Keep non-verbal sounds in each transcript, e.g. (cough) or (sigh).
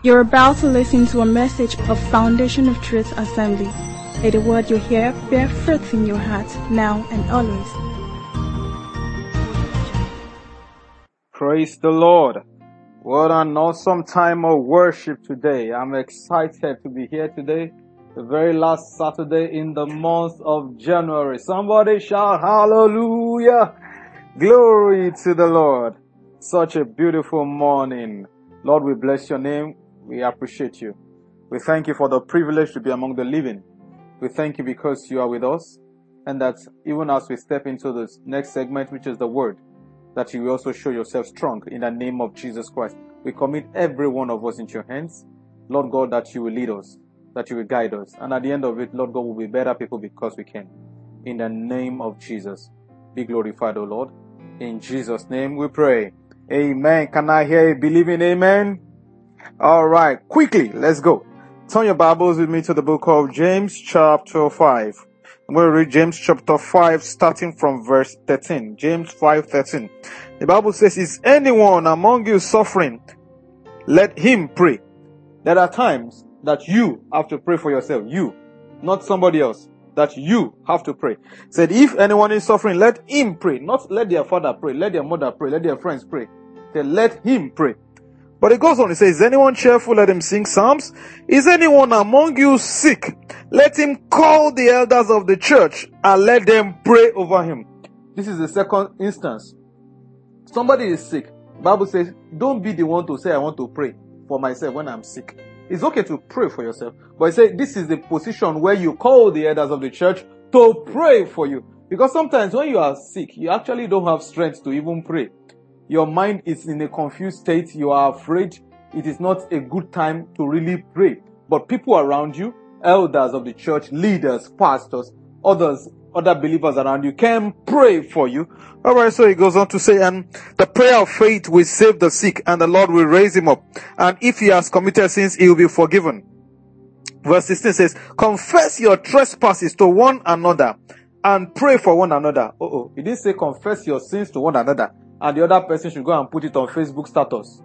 You're about to listen to a message of Foundation of Truth Assembly. May the word you hear bear fruit in your heart now and always. Praise the Lord. What an awesome time of worship today. I'm excited to be here today. The very last Saturday in the month of January. Somebody shout hallelujah. Glory to the Lord. Such a beautiful morning. Lord, we bless your name. We appreciate you. We thank you for the privilege to be among the living. We thank you because you are with us and that even as we step into this next segment, which is the word, that you will also show yourself strong in the name of Jesus Christ. We commit every one of us into your hands. Lord God, that you will lead us, that you will guide us. And at the end of it, Lord God, we'll be better people because we can. In the name of Jesus. Be glorified, O Lord. In Jesus' name we pray. Amen. Can I hear a believing amen? All right. Quickly, let's go. Turn your Bibles with me to the book of James chapter 5. I'm going to read James chapter 5 starting from verse 13. James 5 13. The Bible says, Is anyone among you suffering? Let him pray. There are times that you have to pray for yourself. You, not somebody else. That you have to pray. Said, if anyone is suffering, let him pray. Not let their father pray, let their mother pray, let their friends pray. Said, let him pray. But it goes on, it says, Is anyone cheerful? Let him sing psalms. Is anyone among you sick? Let him call the elders of the church and let them pray over him. This is the second instance. Somebody is sick. Bible says, don't be the one to say, I want to pray for myself when I'm sick. It's okay to pray for yourself, but I say this is the position where you call the elders of the church to pray for you. Because sometimes when you are sick, you actually don't have strength to even pray. Your mind is in a confused state. You are afraid. It is not a good time to really pray. But people around you, elders of the church, leaders, pastors, others, other believers around you can pray for you. Alright, so he goes on to say, and the prayer of faith will save the sick and the Lord will raise him up. And if he has committed sins, he will be forgiven. Verse 16 says, confess your trespasses to one another and pray for one another. Oh, oh, he didn't say confess your sins to one another and the other person should go and put it on Facebook status.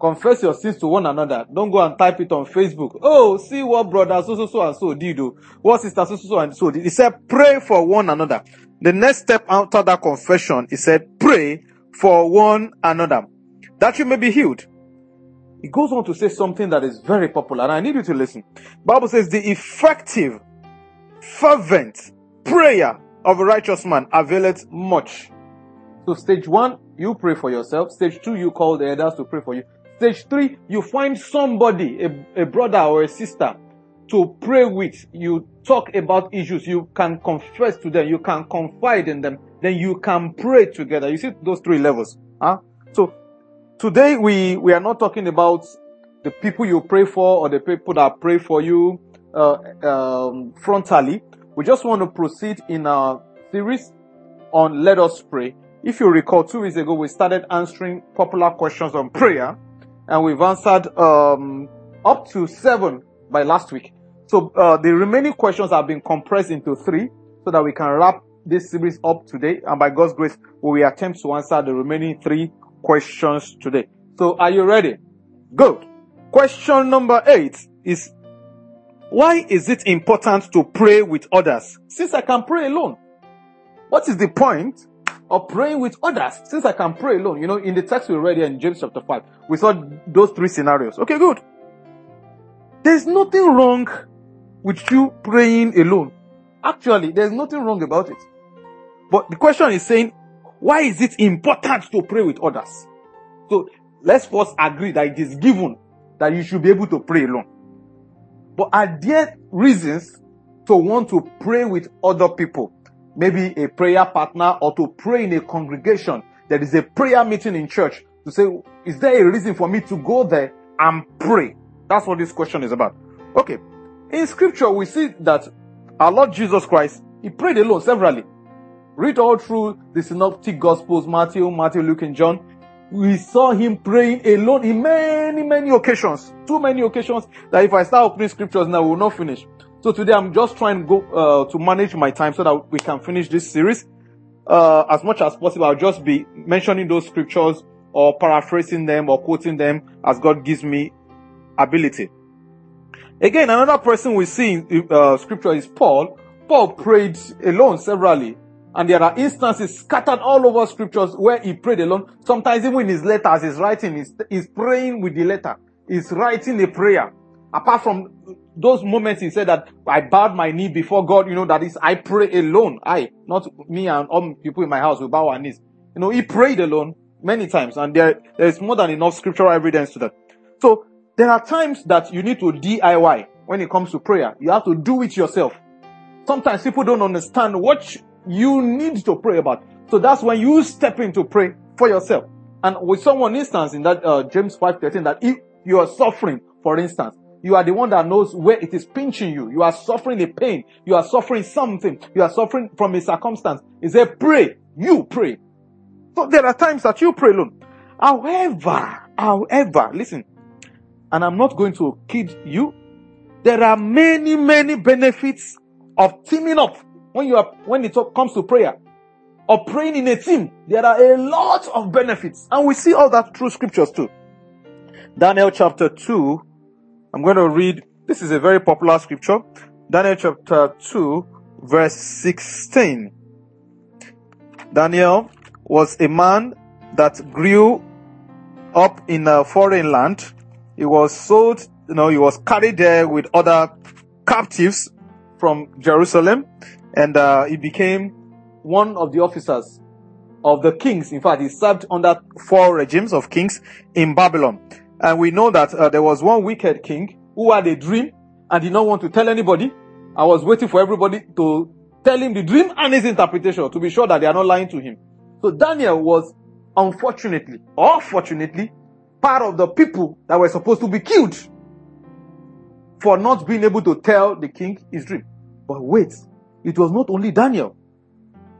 Confess your sins to one another. Don't go and type it on Facebook. Oh, see what brother so so so and so did. Oh. What sister so so so and so did. He said, pray for one another. The next step after that confession, he said, pray for one another. That you may be healed. He goes on to say something that is very popular, and I need you to listen. Bible says the effective, fervent prayer of a righteous man availeth much. So stage one, you pray for yourself. Stage two, you call the elders to pray for you. Stage three, you find somebody, a, a brother or a sister to pray with. You talk about issues. You can confess to them. You can confide in them. Then you can pray together. You see those three levels. Huh? So today we, we are not talking about the people you pray for or the people that pray for you uh, um, frontally. We just want to proceed in our series on Let Us Pray. If you recall, two weeks ago, we started answering popular questions on prayer, and we've answered um, up to seven by last week. So uh, the remaining questions have been compressed into three, so that we can wrap this series up today. And by God's grace, we will attempt to answer the remaining three questions today. So are you ready? Good. Question number eight is, why is it important to pray with others? Since I can pray alone. What is the point or praying with others since I can pray alone. You know, in the text we read here in James chapter 5, we saw those three scenarios. Okay, good. There's nothing wrong with you praying alone. Actually, there's nothing wrong about it. But the question is saying, why is it important to pray with others? So let's first agree that it is given that you should be able to pray alone. But are there reasons to want to pray with other people? Maybe a prayer partner or to pray in a congregation. There is a prayer meeting in church to say, is there a reason for me to go there and pray? That's what this question is about. Okay. In scripture, we see that our Lord Jesus Christ, he prayed alone severally. Read all through the synoptic gospels, Matthew, Matthew, Luke, and John. We saw him praying alone in many, many occasions. Too many occasions that if I start opening scriptures now, we will not finish. So today I'm just trying to go uh, to manage my time so that we can finish this series uh, as much as possible. I'll just be mentioning those scriptures or paraphrasing them or quoting them as God gives me ability. Again, another person we see in uh, scripture is Paul. Paul prayed alone severally. And there are instances scattered all over scriptures where he prayed alone. Sometimes even in his letters, he's writing, he's, he's praying with the letter. He's writing a prayer. Apart from those moments he said that I bowed my knee before God, you know, that is, I pray alone. I, not me and all people in my house will bow our knees. You know, he prayed alone many times and there, there is more than enough scriptural evidence to that. So there are times that you need to DIY when it comes to prayer. You have to do it yourself. Sometimes people don't understand what you need to pray about. So that's when you step in to pray for yourself. And with someone instance in that uh, James 5:13 that if you are suffering, for instance, you are the one that knows where it is pinching you. You are suffering a pain. You are suffering something. You are suffering from a circumstance. He said, pray. You pray. So there are times that you pray alone. However, however, listen, and I'm not going to kid you. There are many, many benefits of teaming up when you are, when it comes to prayer or praying in a team. There are a lot of benefits and we see all that through scriptures too. Daniel chapter 2. I'm going to read, this is a very popular scripture. Daniel chapter 2 verse 16. Daniel was a man that grew up in a foreign land he was sold, you know, he was carried there with other captives from Jerusalem and uh, he became one of the officers of the kings. In fact, he served under four regimes of kings in Babylon. And we know that uh, there was one wicked king who had a dream and did not want to tell anybody. I was waiting for everybody to tell him the dream and his interpretation to be sure that they are not lying to him. So Daniel was unfortunately or fortunately part of the people that were supposed to be killed for not being able to tell the king his dream. But wait, it was not only Daniel.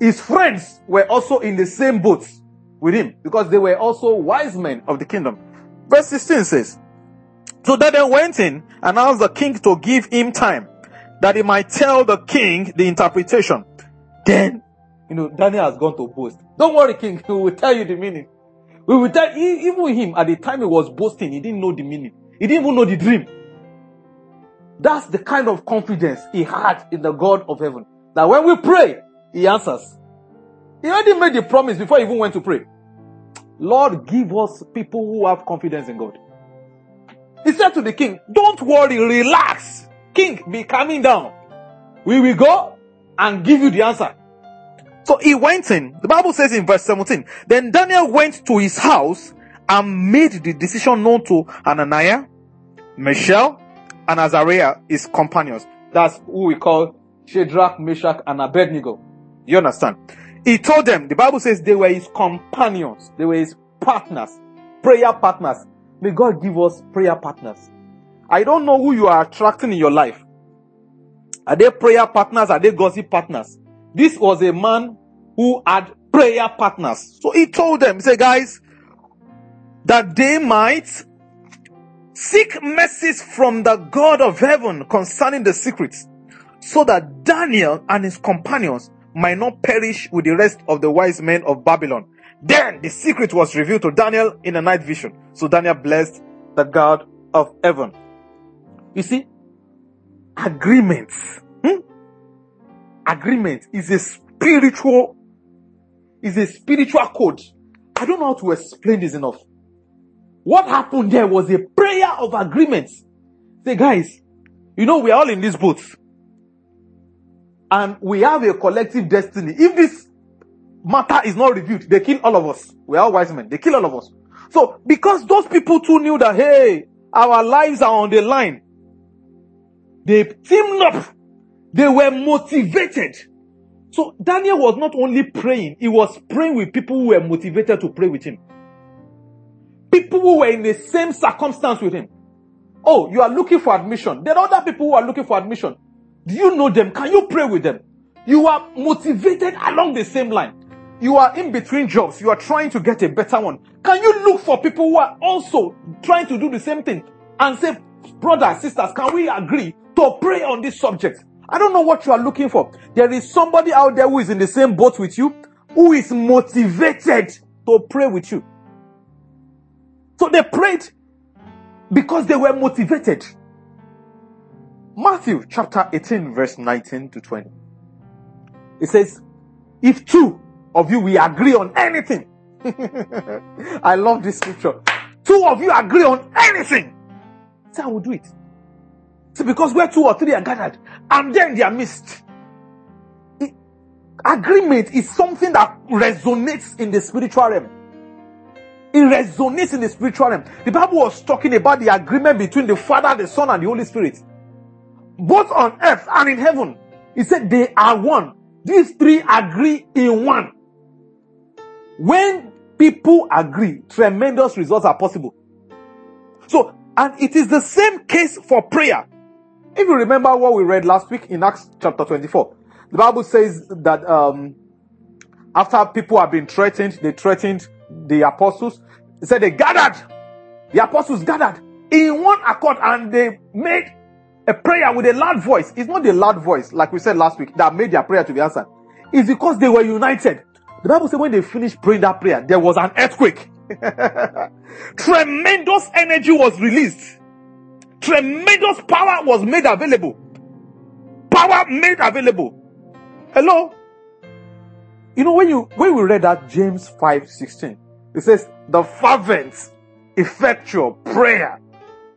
His friends were also in the same boat with him because they were also wise men of the kingdom. Verse 16 says, So Daniel went in and asked the king to give him time that he might tell the king the interpretation. Then, you know, Daniel has gone to boast. Don't worry, king, (laughs) he will tell you the meaning. We will tell even him at the time he was boasting, he didn't know the meaning. He didn't even know the dream. That's the kind of confidence he had in the God of heaven. That when we pray, he answers. He already made the promise before he even went to pray. Lord, give us people who have confidence in God. He said to the king, don't worry, relax. King, be calming down. We will go and give you the answer. So he went in. The Bible says in verse 17, then Daniel went to his house and made the decision known to Ananiah, Mishael, and Azariah, his companions. That's who we call Shadrach, Meshach, and Abednego. You understand? He told them, the Bible says they were his companions. They were his partners, prayer partners. May God give us prayer partners. I don't know who you are attracting in your life. Are they prayer partners? Are they gossip partners? This was a man who had prayer partners. So he told them, he said, guys, that they might seek mercies from the God of heaven concerning the secrets, so that Daniel and his companions might not perish with the rest of the wise men of Babylon. Then the secret was revealed to Daniel in a night vision. So Daniel blessed the God of heaven. You see, agreements hmm? agreement is a spiritual, is a spiritual code. I don't know how to explain this enough. What happened there was a prayer of agreement. Say, guys, you know, we are all in this boat. And we have a collective destiny. If this matter is not reviewed, they kill all of us. We are wise men. They kill all of us. So, because those people too knew that, hey, our lives are on the line, they teamed up they were motivated. So Daniel was not only praying, he was praying with people who were motivated to pray with him. People who were in the same circumstance with him. Oh, you are looking for admission. There are other people who are looking for admission. Do you know them? Can you pray with them? You are motivated along the same line. You are in between jobs. You are trying to get a better one. Can you look for people who are also trying to do the same thing and say, brothers, sisters, can we agree to pray on this subject? I don't know what you are looking for. There is somebody out there who is in the same boat with you, who is motivated to pray with you. So they prayed. because they were motivated. Matthew chapter 18, verse 19 to 20. It says, If two of you we agree on anything, (laughs) I love this scripture. Two of you agree on anything. Say, I will do it. See, because where two or three are gathered, I'm there in their midst. Agreement is something that resonates in the spiritual realm. It resonates in the spiritual realm. The Bible was talking about the agreement between the Father, the Son, and the Holy Spirit. Both on earth and in heaven. He said they are one. These three agree in one. When people agree, tremendous results are possible. So, and it is the same case for prayer. If you remember what we read last week in Acts chapter 24, the Bible says that um, after people have been threatened, they threatened the apostles. They said they gathered, the apostles gathered in one accord and they made a prayer with a loud voice. is not a loud voice, like we said last week, that made their prayer to be answered. It's because they were united. The Bible says when they finished praying that prayer, there was an earthquake. (laughs) Tremendous energy was released. Tremendous power was made available. Power made available. Hello? You know, when you when we read that James 5 16, it says, the fervent, effectual prayer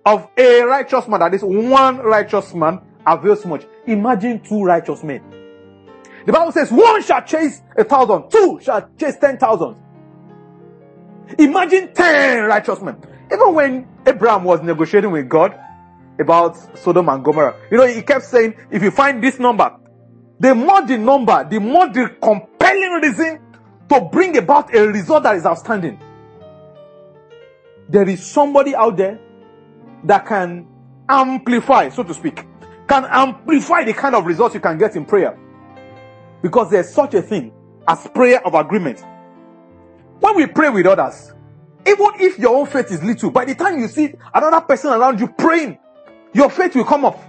of a righteous man, that is one righteous man, avails much. Imagine two righteous men. The Bible says one shall chase a thousand, two shall chase ten thousand. Imagine ten righteous men. Even when Abraham was negotiating with God about Sodom and Gomorrah, you know, he kept saying, if you find this number, the more the number, the more the compelling reason to bring about a result that is outstanding. There is somebody out there that can amplify, so to speak, can amplify the kind of results you can get in prayer. Because there's such a thing as prayer of agreement. When we pray with others, even if your own faith is little, by the time you see another person around you praying, your faith will come up.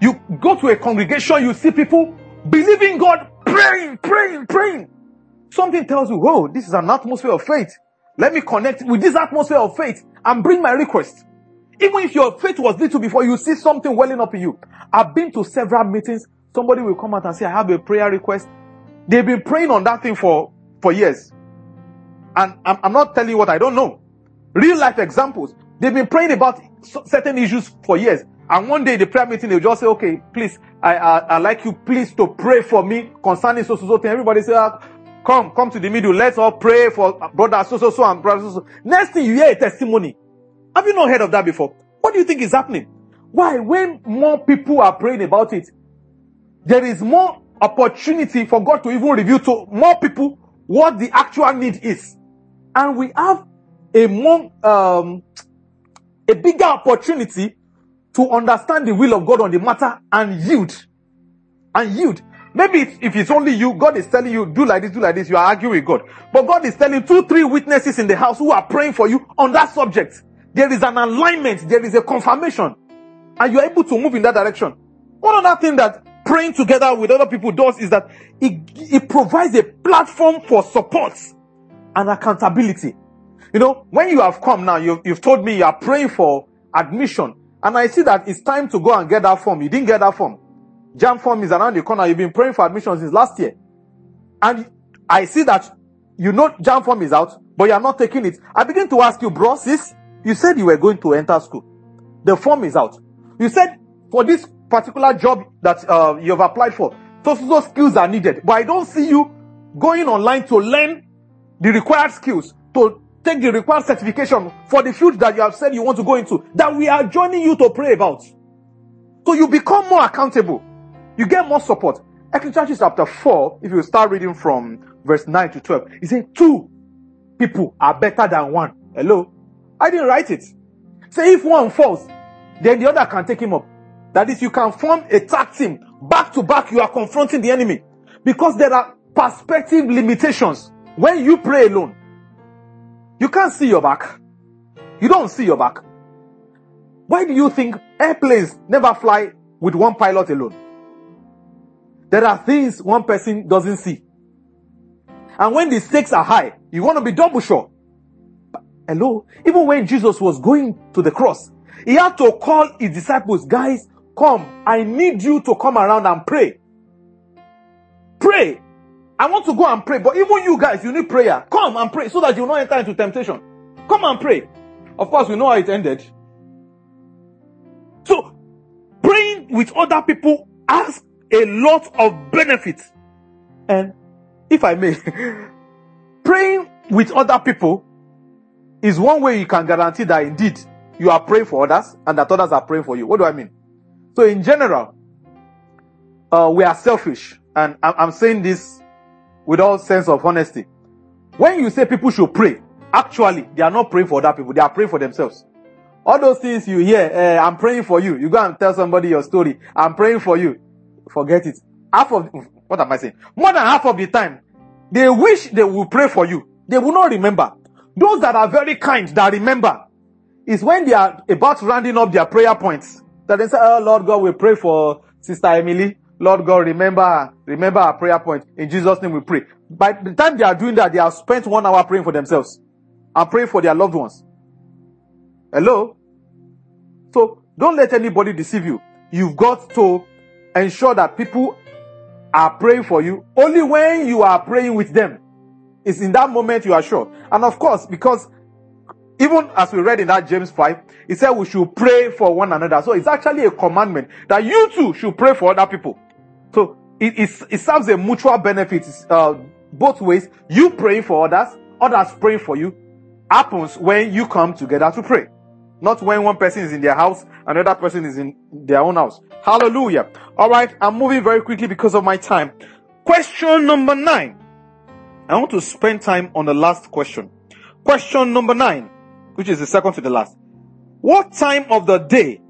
You go to a congregation, you see people believing God, praying, praying, praying. Something tells you, whoa, this is an atmosphere of faith. Let me connect with this atmosphere of faith and bring my request. Even if your faith was little before, you see something welling up in you. I've been to several meetings. Somebody will come out and say, I have a prayer request. They've been praying on that thing for, for years. And I'm, I'm not telling you what I don't know. Real life examples. They've been praying about certain issues for years. And one day the prayer meeting, they'll just say, okay, please, I, I, I like you please to pray for me concerning so, so, so thing. Everybody say, ah, come, come to the middle. Let's all pray for brother so, so, so and brother so, so. Next thing you hear a testimony. Have you not heard of that before? What do you think is happening? Why? When more people are praying about it, there is more opportunity for God to even reveal to more people what the actual need is. And we have a more, um, a bigger opportunity to understand the will of God on the matter and yield. And yield. Maybe if it's only you, God is telling you, do like this, do like this, you are arguing with God. But God is telling two, three witnesses in the house who are praying for you on that subject. There is an alignment, there is a confirmation, and you're able to move in that direction. One other thing that praying together with other people does is that it, it provides a platform for support and accountability. You know, when you have come now, you've, you've told me you are praying for admission, and I see that it's time to go and get that form. You didn't get that form. JAMB form is around the corner. You've been praying for admission since last year. And I see that you know JAMB form is out, but you are not taking it. I begin to ask you, bro, sis, you said you were going to enter school. The form is out. You said for this particular job that uh, you have applied for, those, those skills are needed. But I don't see you going online to learn the required skills, to take the required certification for the field that you have said you want to go into, that we are joining you to pray about. So you become more accountable. You get more support. Ecclesiastes chapter 4, if you start reading from verse 9 to 12, he says, Two people are better than one. Hello? I didn't write it. Say if one falls, then the other can take him up. That is, you can form a tag team. Back to back, you are confronting the enemy. Because there are perspective limitations. When you pray alone, you can't see your back. You don't see your back. Why do you think airplanes never fly with one pilot alone? There are things one person doesn't see. And when the stakes are high, you want to be double sure. Hello? Even when Jesus was going to the cross, he had to call his disciples, guys, come. I need you to come around and pray. Pray. I want to go and pray, but even you guys, you need prayer. Come and pray so that you not enter into temptation. Come and pray. Of course, we know how it ended. So, praying with other people has a lot of benefits. And if I may, (laughs) praying with other people is one way you can guarantee that indeed you are praying for others and that others are praying for you. What do I mean? So in general, uh, we are selfish. And I'm, I'm saying this with all sense of honesty. When you say people should pray, actually, they are not praying for other people. They are praying for themselves. All those things you hear, uh, I'm praying for you. You go and tell somebody your story. I'm praying for you. Forget it. Half of, what am I saying? More than half of the time, they wish they will pray for you. They will not remember. Those that are very kind that remember is when they are about rounding up their prayer points that they say, Oh Lord God, we pray for Sister Emily. Lord God, remember. Remember our prayer point. In Jesus' name we pray. By the time they are doing that, they have spent one hour praying for themselves and praying for their loved ones. Hello? So don't let anybody deceive you. You've got to ensure that people are praying for you only when you are praying with them. It's in that moment you are sure. And of course, because even as we read in that James 5, it said we should pray for one another. So it's actually a commandment that you too should pray for other people. So it, it, it serves a mutual benefit uh, both ways. You praying for others, others praying for you, happens when you come together to pray. Not when one person is in their house, another person is in their own house. Hallelujah. All right. I'm moving very quickly because of my time. Question number nine. I want to spend time on the last question. Question number nine, which is the second to the last. What time of the day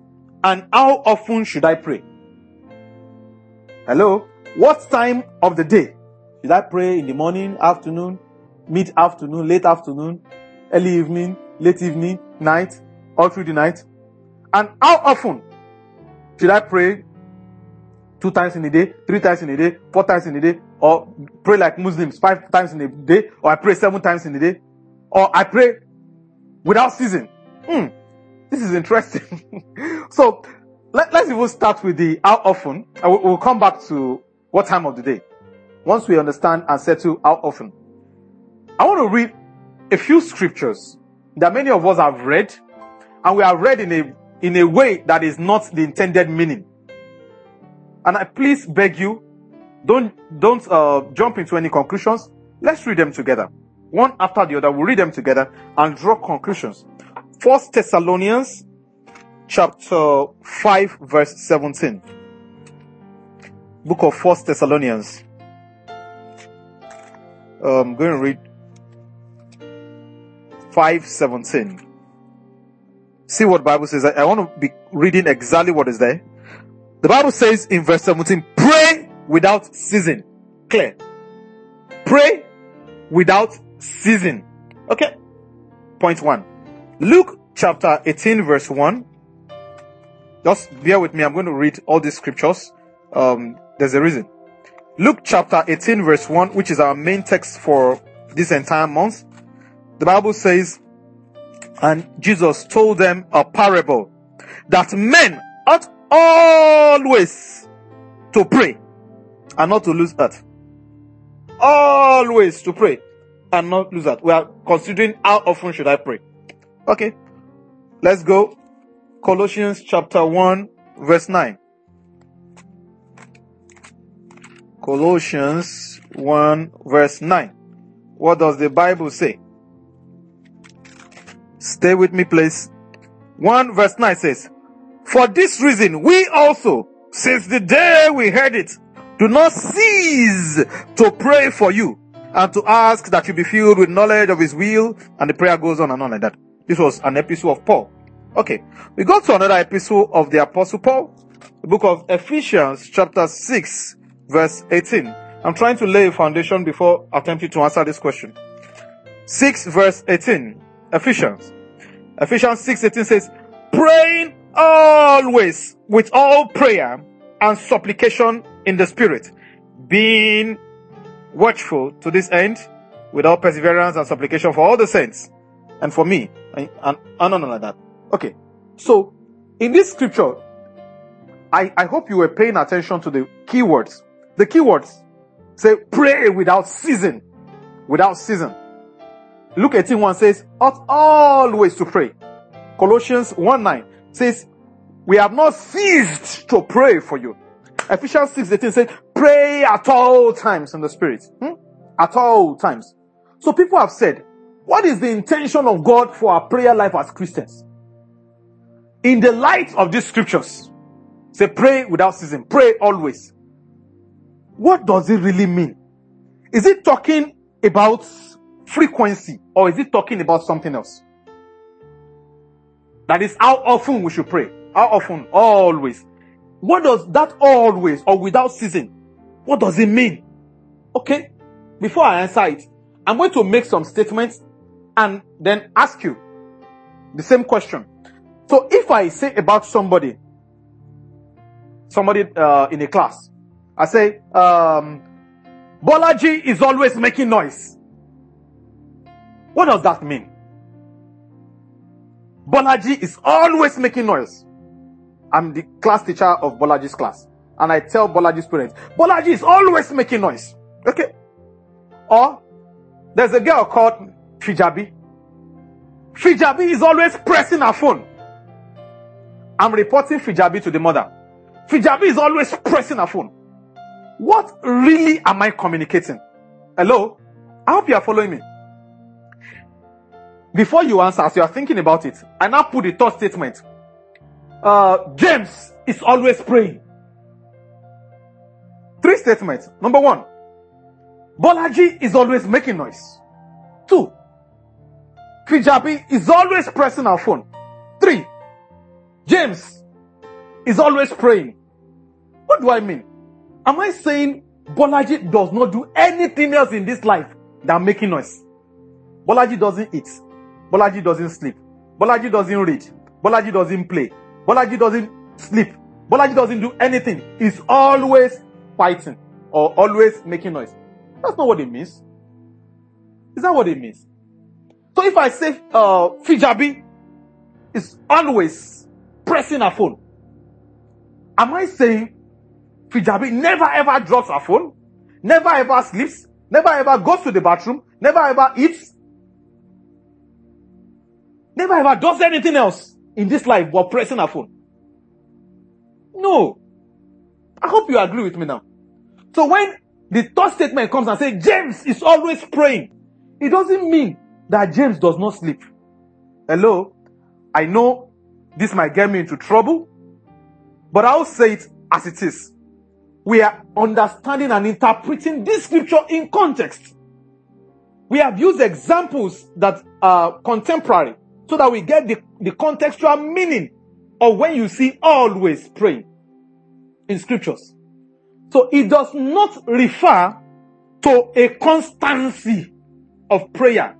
and how often should I pray? Hello? What time of the day? Should I pray in the morning, afternoon, mid afternoon, late afternoon, early evening, late evening, night? all through the night? And how often should I pray? Two times in a day, three times in a day, four times in a day, or pray like Muslims five times in a day, or I pray seven times in a day, or I pray without season. Hmm, this is interesting. (laughs) so let, us even start with the how often. We'll come back to what time of the day. Once we understand and settle how often. I want to read a few scriptures that many of us have read and we are read in a in a way that is not the intended meaning. And I please beg you, don't don't uh, jump into any conclusions. Let's read them together, one after the other. We'll read them together and draw conclusions. First Thessalonians, chapter five, verse seventeen. Book of First Thessalonians. I'm going to read five seventeen. See what Bible says. I, I want to be reading exactly what is there. The Bible says in verse 17, pray without ceasing. Clear. Pray without ceasing. Okay. Point one. Luke chapter 18 verse 1. Just bear with me. I'm going to read all these scriptures. Um, there's a reason. Luke chapter 18 verse 1, which is our main text for this entire month. The Bible says, and Jesus told them a parable that men always to pray and not to lose heart. Always to pray and not lose heart. We are considering how often should I pray. Okay. Let's go. Colossians chapter 1 verse 9. Colossians 1 verse 9. What does the Bible say? Stay with me, please. 1 verse 9 says, For this reason, we also, since the day we heard it, do not cease to pray for you and to ask that you be filled with knowledge of his will. And the prayer goes on and on like that. This was an epistle of Paul. Okay. We go to another epistle of the apostle Paul, the book of Ephesians chapter 6 verse 18. I'm trying to lay a foundation before attempting to answer this question. 6 verse 18. Ephesians. Ephesians 6 18 says, praying always with all prayer and supplication in the spirit, being watchful to this end with all perseverance and supplication for all the saints. and for me, and, and, and none like that. Okay. So, in this scripture, I, I hope you were paying attention to the keywords. The keywords say pray without season. Without season. Luke 18 1 says, ought always to pray. Colossians 1 9 says, we have not ceased to pray for you. Ephesians 6 18 says, pray at all times in the spirit. Hmm? At all times. So people have said, what is the intention of God for our prayer life as Christians? In the light of these scriptures, say pray without ceasing, pray always. What does it really mean? Is it talking about frequency or is it talking about something else? That is how often we should pray. How often? Always. What does that always or without ceasing? What does it mean? Okay. Before I answer it, I'm going to make some statements and then ask you the same question. So if I say about somebody, somebody uh, in a class, I say, um, Bolaji is always making noise. What does that mean? Bolaji is always making noise. I'm the class teacher of Bolaji's class. And I tell Bolaji's parents, Bolaji is always making noise. Okay. Or there's a girl called Fijabi. Fijabi is always pressing her phone. I'm reporting Fijabi to the mother. Fijabi is always pressing her phone. What really am I communicating? Hello? I hope you are following me. Before you answer, as you are thinking about it, I now put the third statement. Uh, James is always praying. Three statements. Number one, Bolaji is always making noise. Two, Fijabi is always pressing our phone. Three, James is always praying. What do I mean? Am I saying Bolaji does not do anything else in this life than making noise? Bolaji doesn't eat. Bolaji doesn't sleep. Bolaji doesn't read. Bolaji doesn't play. Bolaji doesn't sleep. Bolaji doesn't do anything. He's always fighting or always making noise. That's not what it means. Is that what it means? So if I say uh, Fijabi is always pressing her phone, am I saying Fijabi never ever drops her phone, never ever sleeps, never ever goes to the bathroom, never ever eats, never ever does anything else in this life but pressing her phone? No. I hope you agree with me now. So when the third statement comes and says James is always praying, it doesn't mean that James does not sleep. Hello? I know this might get me into trouble, but I'll say it as it is. We are understanding and interpreting this scripture in context. We have used examples that are contemporary so that we get the, the contextual meaning of when you see always praying in scriptures. So it does not refer to a constancy of prayer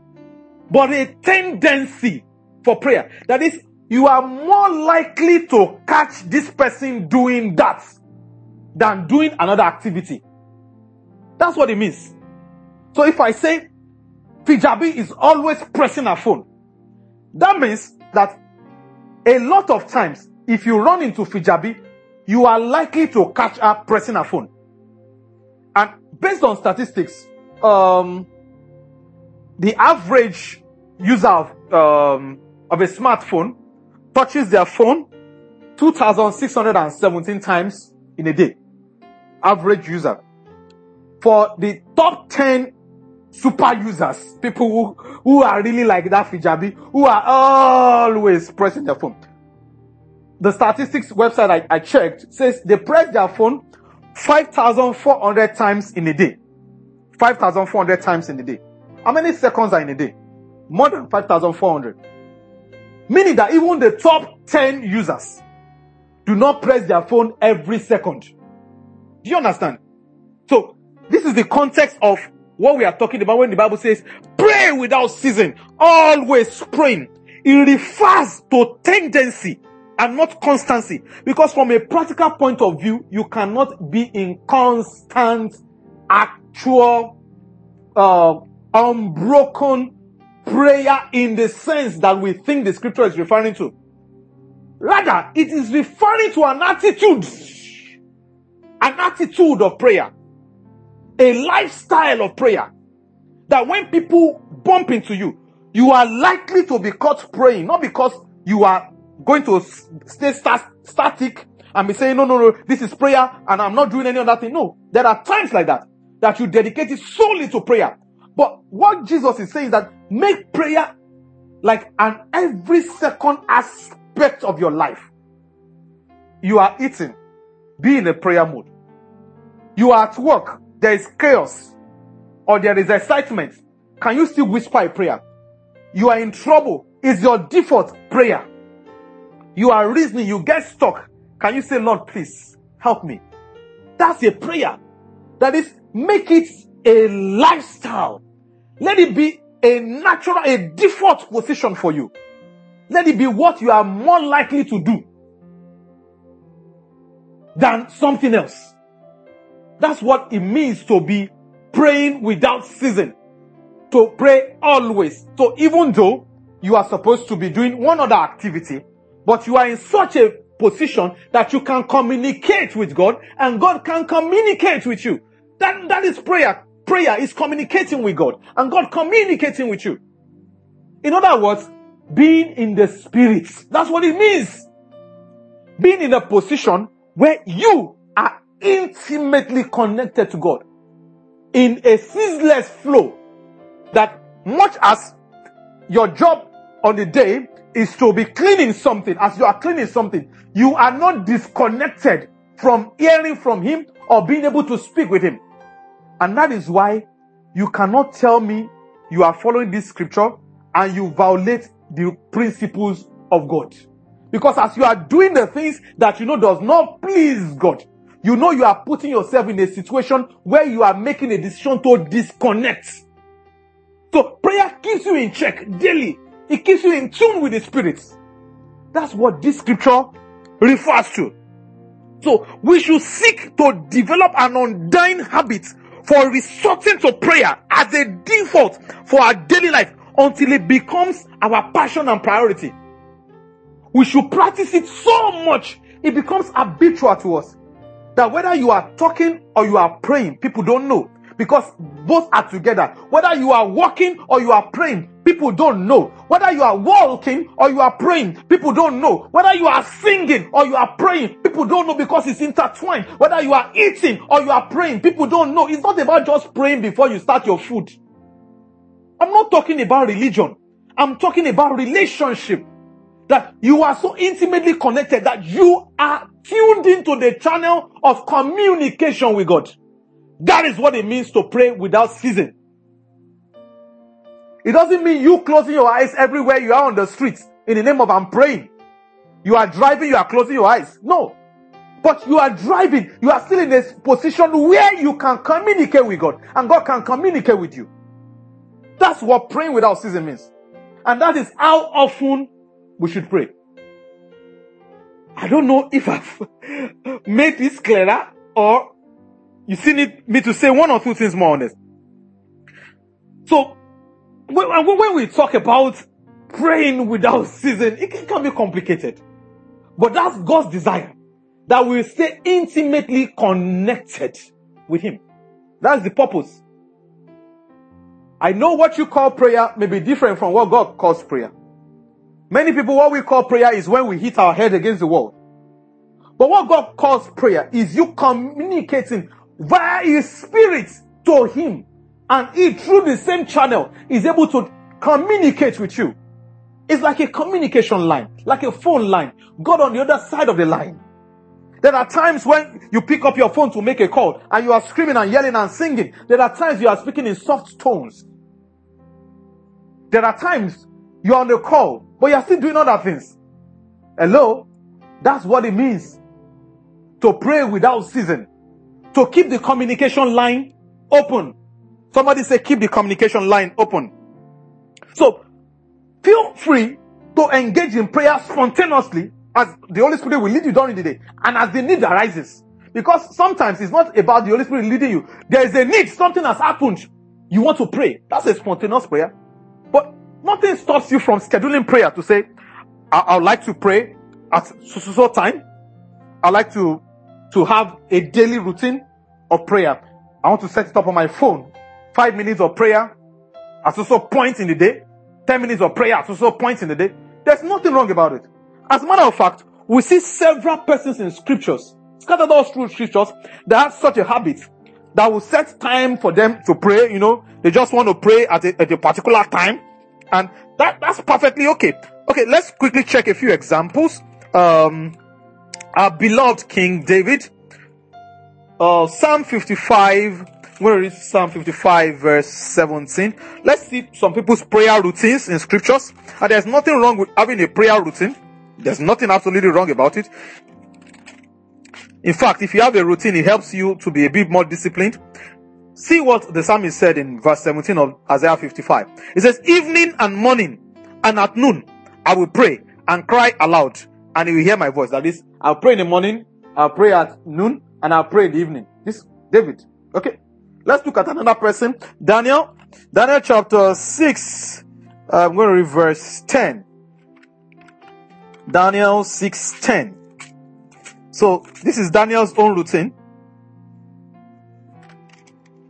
but a tendency for prayer. That is, you are more likely to catch this person doing that than doing another activity. That's what it means. So if I say Fijabi is always pressing her phone, that means that a lot of times, if you run into Fijabi, you are likely to catch her pressing her phone. And based on statistics, um, the average user of, um, of a smartphone touches their phone 2,617 times in a day. Average user. For the top 10 super users, people who, who are really like that Fijabi, who are always pressing their phone. The statistics website I, I checked says they press their phone 5,400 times in a day. 5,400 times in a day. How many seconds are in a day? More than 5,400. Meaning that even the top 10 users do not press their phone every second. Do you understand? So, this is the context of what we are talking about when the Bible says, pray without ceasing, always praying. It refers to tendency and not constancy. Because from a practical point of view, you cannot be in constant, actual, uh, unbroken prayer in the sense that we think the scripture is referring to. Rather, it is referring to an attitude, an attitude of prayer, a lifestyle of prayer. That when people bump into you, you are likely to be caught praying, not because you are going to stay static and be saying, no, no, no, this is prayer and I'm not doing any other thing. No, there are times like that, that you dedicate it solely to prayer. But what Jesus is saying is that make prayer like an every second aspect of your life. You are eating, be in a prayer mode. You are at work, there is chaos or there is excitement. Can you still whisper a prayer? You are in trouble, is your default prayer. You are reasoning, you get stuck. Can you say, Lord, please help me? That's a prayer. That is, make it a lifestyle. Let it be a natural, a default position for you. Let it be what you are more likely to do than something else. That's what it means to be praying without ceasing. To pray always. So even though you are supposed to be doing one other activity, but you are in such a position that you can communicate with God and God can communicate with you. That, that is prayer. Prayer is communicating with God and God communicating with you. In other words, being in the spirit. That's what it means. Being in a position where you intimately connected to God in a ceaseless flow that much as your job on the day is to be cleaning something, as you are cleaning something, you are not disconnected from hearing from Him or being able to speak with Him. And that is why you cannot tell me you are following this scripture and you violate the principles of God. Because as you are doing the things that you know does not please God, you know you are putting yourself in a situation where you are making a decision to disconnect. So prayer keeps you in check daily. It keeps you in tune with the spirits. That's what this scripture refers to. So we should seek to develop an undying habit for resorting to prayer as a default for our daily life until it becomes our passion and priority. We should practice it so much it becomes habitual to us that whether you are talking or you are praying, people don't know because both are together. Whether you are walking or you are praying, people don't know. Whether you are walking or you are praying, people don't know. Whether you are singing or you are praying, people don't know because it's intertwined. Whether you are eating or you are praying, people don't know. It's not about just praying before you start your food. I'm not talking about religion. I'm talking about relationship. That you are so intimately connected that you are tuned into the channel of communication with God. That is what it means to pray without ceasing. It doesn't mean you closing your eyes everywhere you are on the streets in the name of I'm praying. You are driving, you are closing your eyes. No. But you are driving, you are still in a position where you can communicate with God and God can communicate with you. That's what praying without ceasing means. And that is how often we should pray. I don't know if I've (laughs) made this clearer or you still need me to say one or two things more on this. So, when, when we talk about praying without (laughs) season, it can be complicated. But that's God's desire. That we stay intimately connected with Him. That's the purpose. I know what you call prayer may be different from what God calls prayer. Many people, what we call prayer is when we hit our head against the wall. But what God calls prayer is you communicating via his spirit to him. And he, through the same channel, is able to communicate with you. It's like a communication line, like a phone line. God on the other side of the line. There are times when you pick up your phone to make a call and you are screaming and yelling and singing. There are times you are speaking in soft tones. There are times you're on the call, but you're still doing other things. Hello? That's what it means to pray without season, to keep the communication line open. Somebody say, keep the communication line open. So, feel free to engage in prayer spontaneously as the Holy Spirit will lead you during the day and as the need arises. Because sometimes it's not about the Holy Spirit leading you. There is a need, something has happened. You want to pray. That's a spontaneous prayer. Nothing stops you from scheduling prayer to say, I, I would like to pray at so, so, so time. I like to, to have a daily routine of prayer. I want to set it up on my phone. Five minutes of prayer at so, so point in the day. Ten minutes of prayer at so, so point in the day. There's nothing wrong about it. As a matter of fact, we see several persons in scriptures, scattered all through scriptures, that have such a habit that will set time for them to pray. You know, they just want to pray at a, at a particular time. And that, that's perfectly okay. Okay, let's quickly check a few examples. Um, our beloved King David, uh, Psalm 55, where is Psalm 55 verse 17? Let's see some people's prayer routines in scriptures. And there's nothing wrong with having a prayer routine. There's nothing absolutely wrong about it. In fact, if you have a routine, it helps you to be a bit more disciplined. See what the psalmist said in verse 17 of Isaiah 55. It says, evening and morning and at noon, I will pray and cry aloud and he will hear my voice. That is, I'll pray in the morning, I'll pray at noon, and I'll pray in the evening. This, David. Okay. Let's look at another person. Daniel. Daniel chapter 6. I'm going to read verse 10. Daniel 6 10. So, this is Daniel's own routine.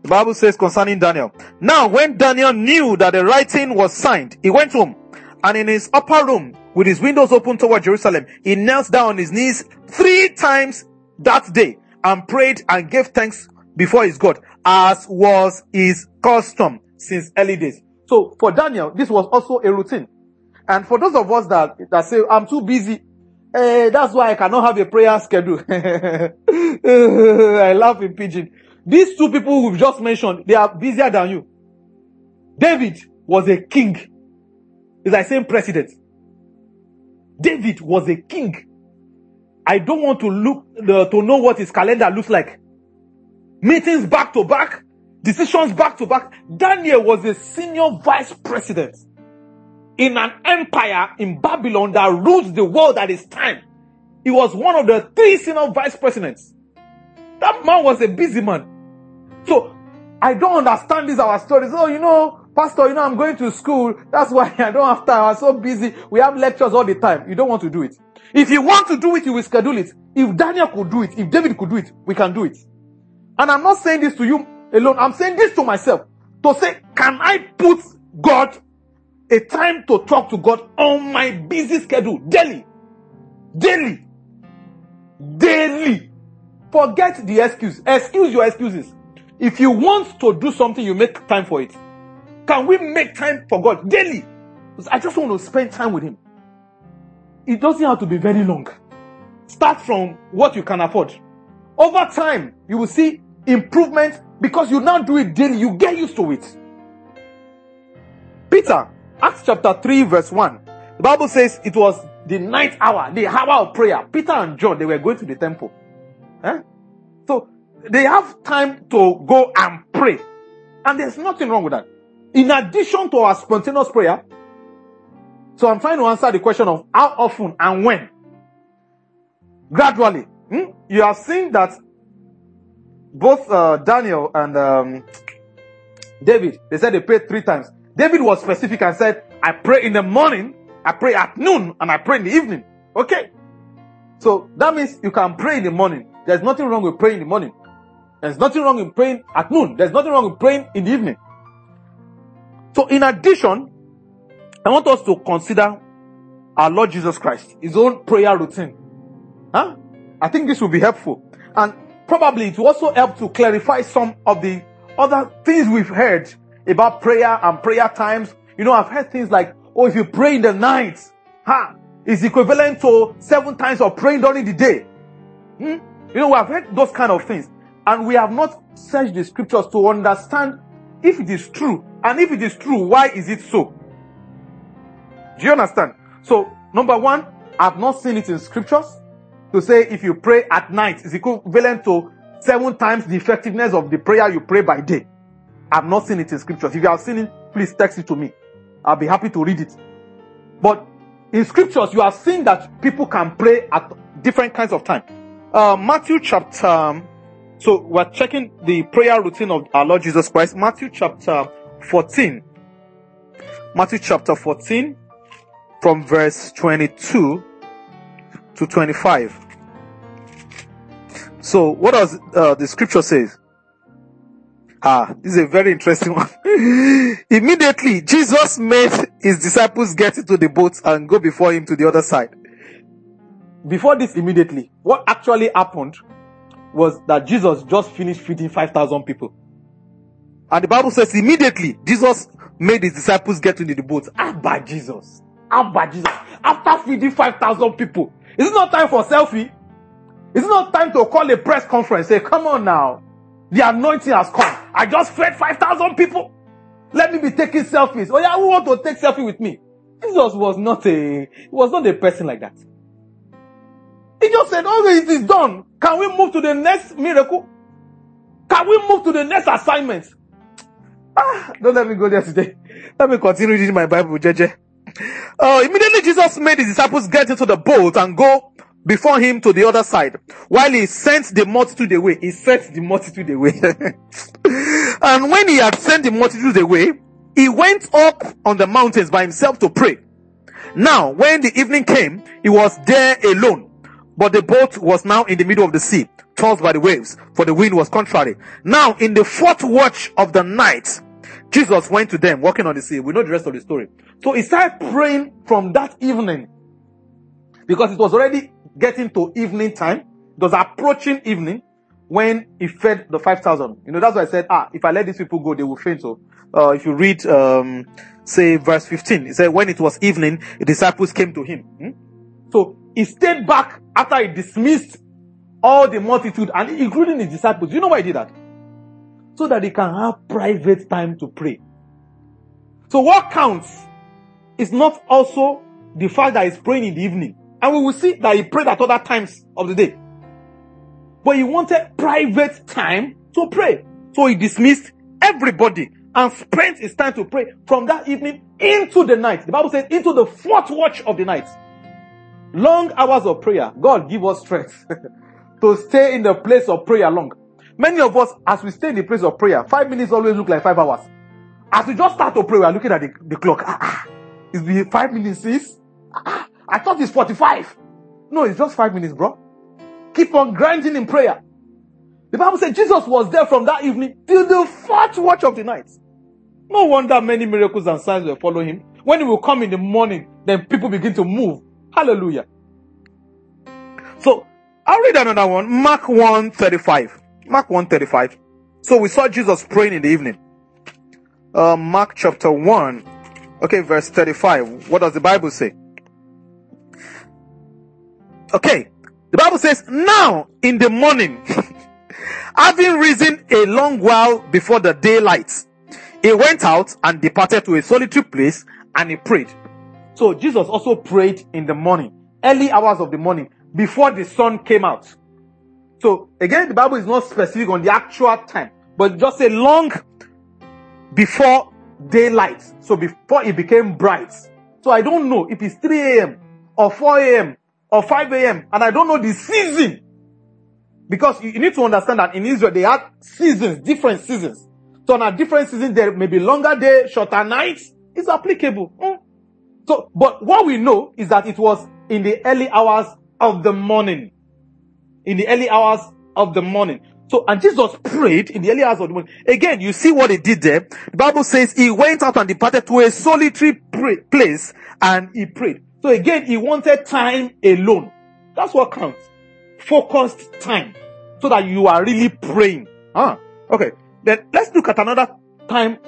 The Bible says concerning Daniel. Now, when Daniel knew that the writing was signed, he went home and in his upper room with his windows open toward Jerusalem, he knelt down on his knees three times that day and prayed and gave thanks before his God as was his custom since early days. So for Daniel, this was also a routine. And for those of us that, that say, I'm too busy, eh, that's why I cannot have a prayer schedule. (laughs) I laugh in pidgin. These two people we've just mentioned, they are busier than you. David was a king. It's like saying president. David was a king. I don't want to look to know what his calendar looks like. Meetings back to back, decisions back to back. Daniel was a senior vice president in an empire in Babylon that rules the world at his time. He was one of the three senior vice presidents. That man was a busy man. So I don't understand these our stories. Oh, you know, Pastor, you know, I'm going to school. That's why (laughs) I don't have time. I'm so busy. We have lectures all the time. You don't want to do it. If you want to do it, you will schedule it. If Daniel could do it, if David could do it, we can do it. And I'm not saying this to you alone. I'm saying this to myself to say, can I put God a time to talk to God on my busy schedule daily? Daily. Daily. Forget the excuse. Excuse your excuses. If you want to do something, you make time for it. Can we make time for God daily? I just want to spend time with Him. It doesn't have to be very long. Start from what you can afford. Over time, you will see improvement because you now do it daily. You get used to it. Peter, Acts chapter 3, verse 1. The Bible says it was the ninth hour, the hour of prayer. Peter and John, they were going to the temple. Eh? They have time to go and pray. And there's nothing wrong with that. In addition to our spontaneous prayer, so I'm trying to answer the question of how often and when. Gradually. Hmm? You have seen that both uh, Daniel and um, David, they said they prayed three times. David was specific and said, I pray in the morning, I pray at noon, and I pray in the evening. Okay. So that means you can pray in the morning. There's nothing wrong with praying in the morning. There's nothing wrong in praying at noon. There's nothing wrong in praying in the evening. So in addition, I want us to consider our Lord Jesus Christ, his own prayer routine. Huh? I think this will be helpful. And probably it will also help to clarify some of the other things we've heard about prayer and prayer times. You know, I've heard things like, oh, if you pray in the night, huh, is equivalent to seven times of praying during the day. Hmm? You know, we have heard those kind of things. And we have not searched the scriptures to understand if it is true. And if it is true, why is it so? Do you understand? So, number one, I've not seen it in scriptures to say if you pray at night is equivalent to seven times the effectiveness of the prayer you pray by day. I've not seen it in scriptures. If you have seen it, please text it to me. I'll be happy to read it. But in scriptures, you have seen that people can pray at different kinds of time. Uh, Matthew chapter, um, so we're checking the prayer routine of our Lord Jesus Christ. Matthew chapter 14. Matthew chapter 14 from verse 22 to 25. So what does uh, the scripture says? Ah, this is a very interesting (laughs) one. Immediately, Jesus made his disciples get into the boat and go before him to the other side. Before this, immediately, what actually happened was that Jesus just finished feeding 5,000 people. And the Bible says immediately Jesus made his disciples get into the boat. Abba Jesus. Abba Jesus. After feeding 5,000 people. Is it not time for selfie? Is it not time to call a press conference? Say, come on now. The anointing has come. I just fed 5,000 people. Let me be taking selfies. Oh yeah, who want to take selfie with me? Jesus was not a, was not a person like that. He just said, okay, it is done. Can we move to the next miracle? Can we move to the next assignment? Ah, don't let me go there today. Let me continue reading my Bible, JJ. Uh, immediately Jesus made his disciples get into the boat and go before him to the other side. While he sent the multitude away, he sent the multitude away. (laughs) and when he had sent the multitude away, he went up on the mountains by himself to pray. Now, when the evening came, he was there alone. But the boat was now in the middle of the sea, tossed by the waves, for the wind was contrary. Now, in the fourth watch of the night, Jesus went to them walking on the sea. We know the rest of the story. So he started praying from that evening because it was already getting to evening time. It was approaching evening when he fed the 5,000. You know, that's why I said, ah, if I let these people go, they will faint. So, uh, if you read, um, say verse 15, it said, when it was evening, the disciples came to him. Hmm? So he stayed back after he dismissed all the multitude and including his disciples. You know why he did that? So that he can have private time to pray. So what counts is not also the fact that he's praying in the evening. And we will see that he prayed at other times of the day. But he wanted private time to pray. So he dismissed everybody and spent his time to pray from that evening into the night. The Bible says into the fourth watch of the night. Long hours of prayer. God give us strength (laughs) to stay in the place of prayer long. Many of us, as we stay in the place of prayer, five minutes always look like five hours. As we just start to pray, we are looking at the, the clock. Ah, ah, it's the five minutes since. Ah, ah, I thought it's 45. No, it's just five minutes, bro. Keep on grinding in prayer. The Bible said Jesus was there from that evening till the fourth watch of the night. No wonder many miracles and signs will follow him. When he will come in the morning, then people begin to move. Hallelujah. So I'll read another one. Mark 1 35. Mark 1 35. So we saw Jesus praying in the evening. Uh, Mark chapter 1. Okay, verse 35. What does the Bible say? Okay. The Bible says, now in the morning, (laughs) having risen a long while before the daylight, he went out and departed to a solitary place and he prayed. So Jesus also prayed in the morning, early hours of the morning, before the sun came out. So again, the Bible is not specific on the actual time, but just a long before daylight. So before it became bright. So I don't know if it's 3 a.m. or 4 a.m. or 5 a.m. and I don't know the season. Because you need to understand that in Israel they had seasons, different seasons. So on a different season there may be longer day, shorter nights. It's applicable. Mm. So, but what we know is that it was in the early hours of the morning. In the early hours of the morning. So, and Jesus prayed in the early hours of the morning. Again, you see what he did there. The Bible says he went out and departed to a solitary pray- place and he prayed. So again, he wanted time alone. That's what counts. Focused time. So that you are really praying. Ah, okay. Then let's look at another time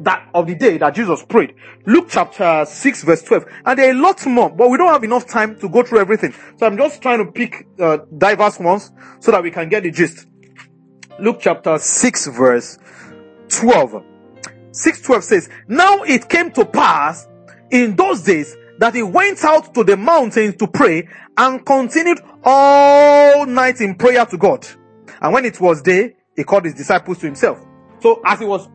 that of the day that Jesus prayed. Luke chapter 6 verse 12. And there are a lot more, but we don't have enough time to go through everything. So I'm just trying to pick uh, diverse ones so that we can get the gist. Luke chapter 6 verse 12. 612 says, Now it came to pass in those days that he went out to the mountains to pray and continued all night in prayer to God. And when it was day, he called his disciples to himself. So as he was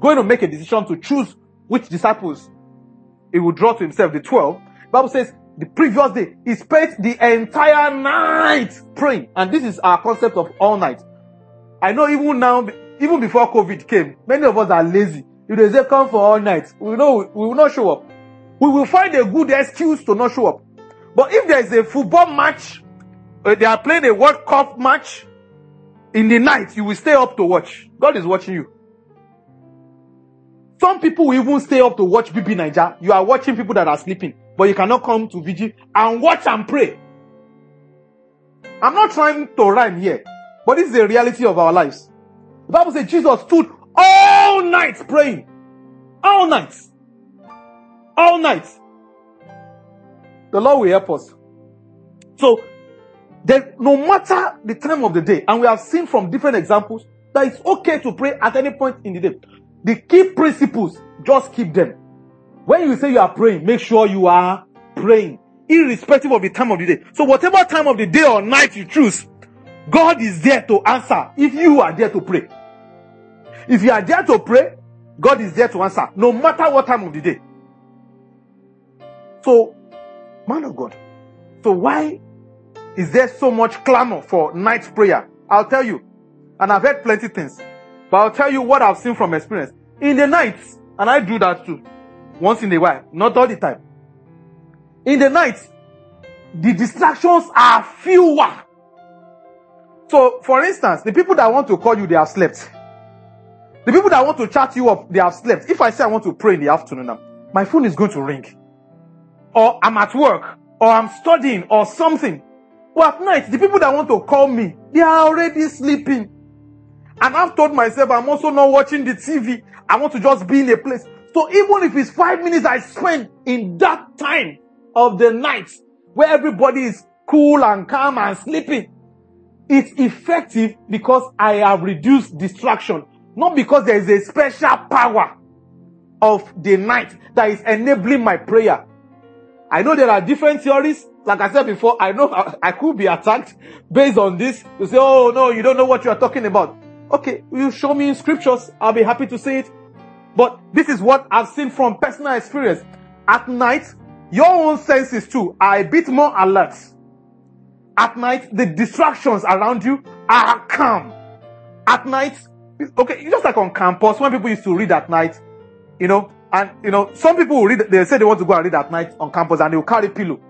going to make a decision to choose which disciples he would draw to himself, the 12, Bible says the previous day, he spent the entire night praying. And this is our concept of all night. I know even now, even before COVID came, many of us are lazy If they say come for all night, we know we will not show up. We will find a good excuse to not show up. But if there is a football match, uh, they are playing a World Cup match in the night, you will stay up to watch. God is watching you. Some people will even stay up to watch BB Naija. You are watching people that are sleeping, but you cannot come to vigil and watch and pray. I'm not trying to rhyme here, but this is the reality of our lives. The Bible says Jesus stood all night praying. All night. All night. The Lord will help us. So, there, no matter the time of the day, and we have seen from different examples that it's okay to pray at any point in the day. The key principles, just keep them. When you say you are praying, make sure you are praying, irrespective of the time of the day. So whatever time of the day or night you choose, God is there to answer if you are there to pray. If you are there to pray, God is there to answer, no matter what time of the day. So, man of God, so why is there so much clamor for night prayer? I'll tell you. And I've heard plenty things. But I'll tell you what I've seen from experience. In the night, and I do that too, once in a while, not all the time. In the night, the distractions are fewer. So, for instance, the people that want to call you, they have slept. The people that want to chat you up, they have slept. If I say I want to pray in the afternoon, now, my phone is going to ring. Or I'm at work, or I'm studying, or something. But at night, the people that want to call me, they are already sleeping. And I've told myself I'm also not watching the TV. I want to just be in a place. So even if it's five minutes I spend in that time of the night where everybody is cool and calm and sleeping, it's effective because I have reduced distraction. Not because there is a special power of the night that is enabling my prayer. I know there are different theories. Like I said before, I know (laughs) I, could be attacked based on this to say, oh no, you don't know what you are talking about. Okay, you show me in scriptures. I'll be happy to see it. But this is what I've seen from personal experience. At night, your own senses too are a bit more alert. At night, the distractions around you are calm. At night, okay, just like on campus, when people used to read at night, you know, and you know, some people will read, they say they want to go and read at night on campus and they will carry pillow.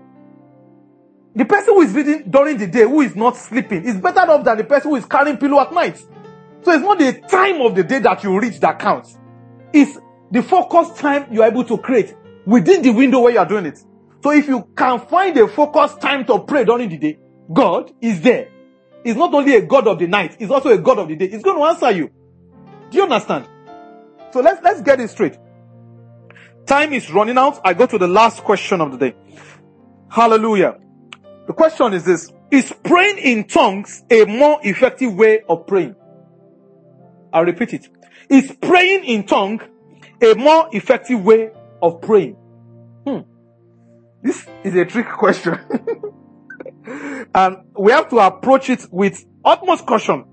The person who is reading during the day, who is not sleeping, is better off than the person who is carrying pillow at night. So it's not the time of the day that you reach that counts. It's the focus time you're able to create within the window where you're doing it. So if you can find a focus time to pray during the day, God is there. He's not only a God of the night, he's also a God of the day. He's going to answer you. Do you understand? So let's let's get it straight. Time is running out. I go to the last question of the day. Hallelujah. The question is this. Is praying in tongues a more effective way of praying? I'll repeat it. Is praying in tongue a more effective way of praying? Hmm. This is a trick question. (laughs) and we have to approach it with utmost caution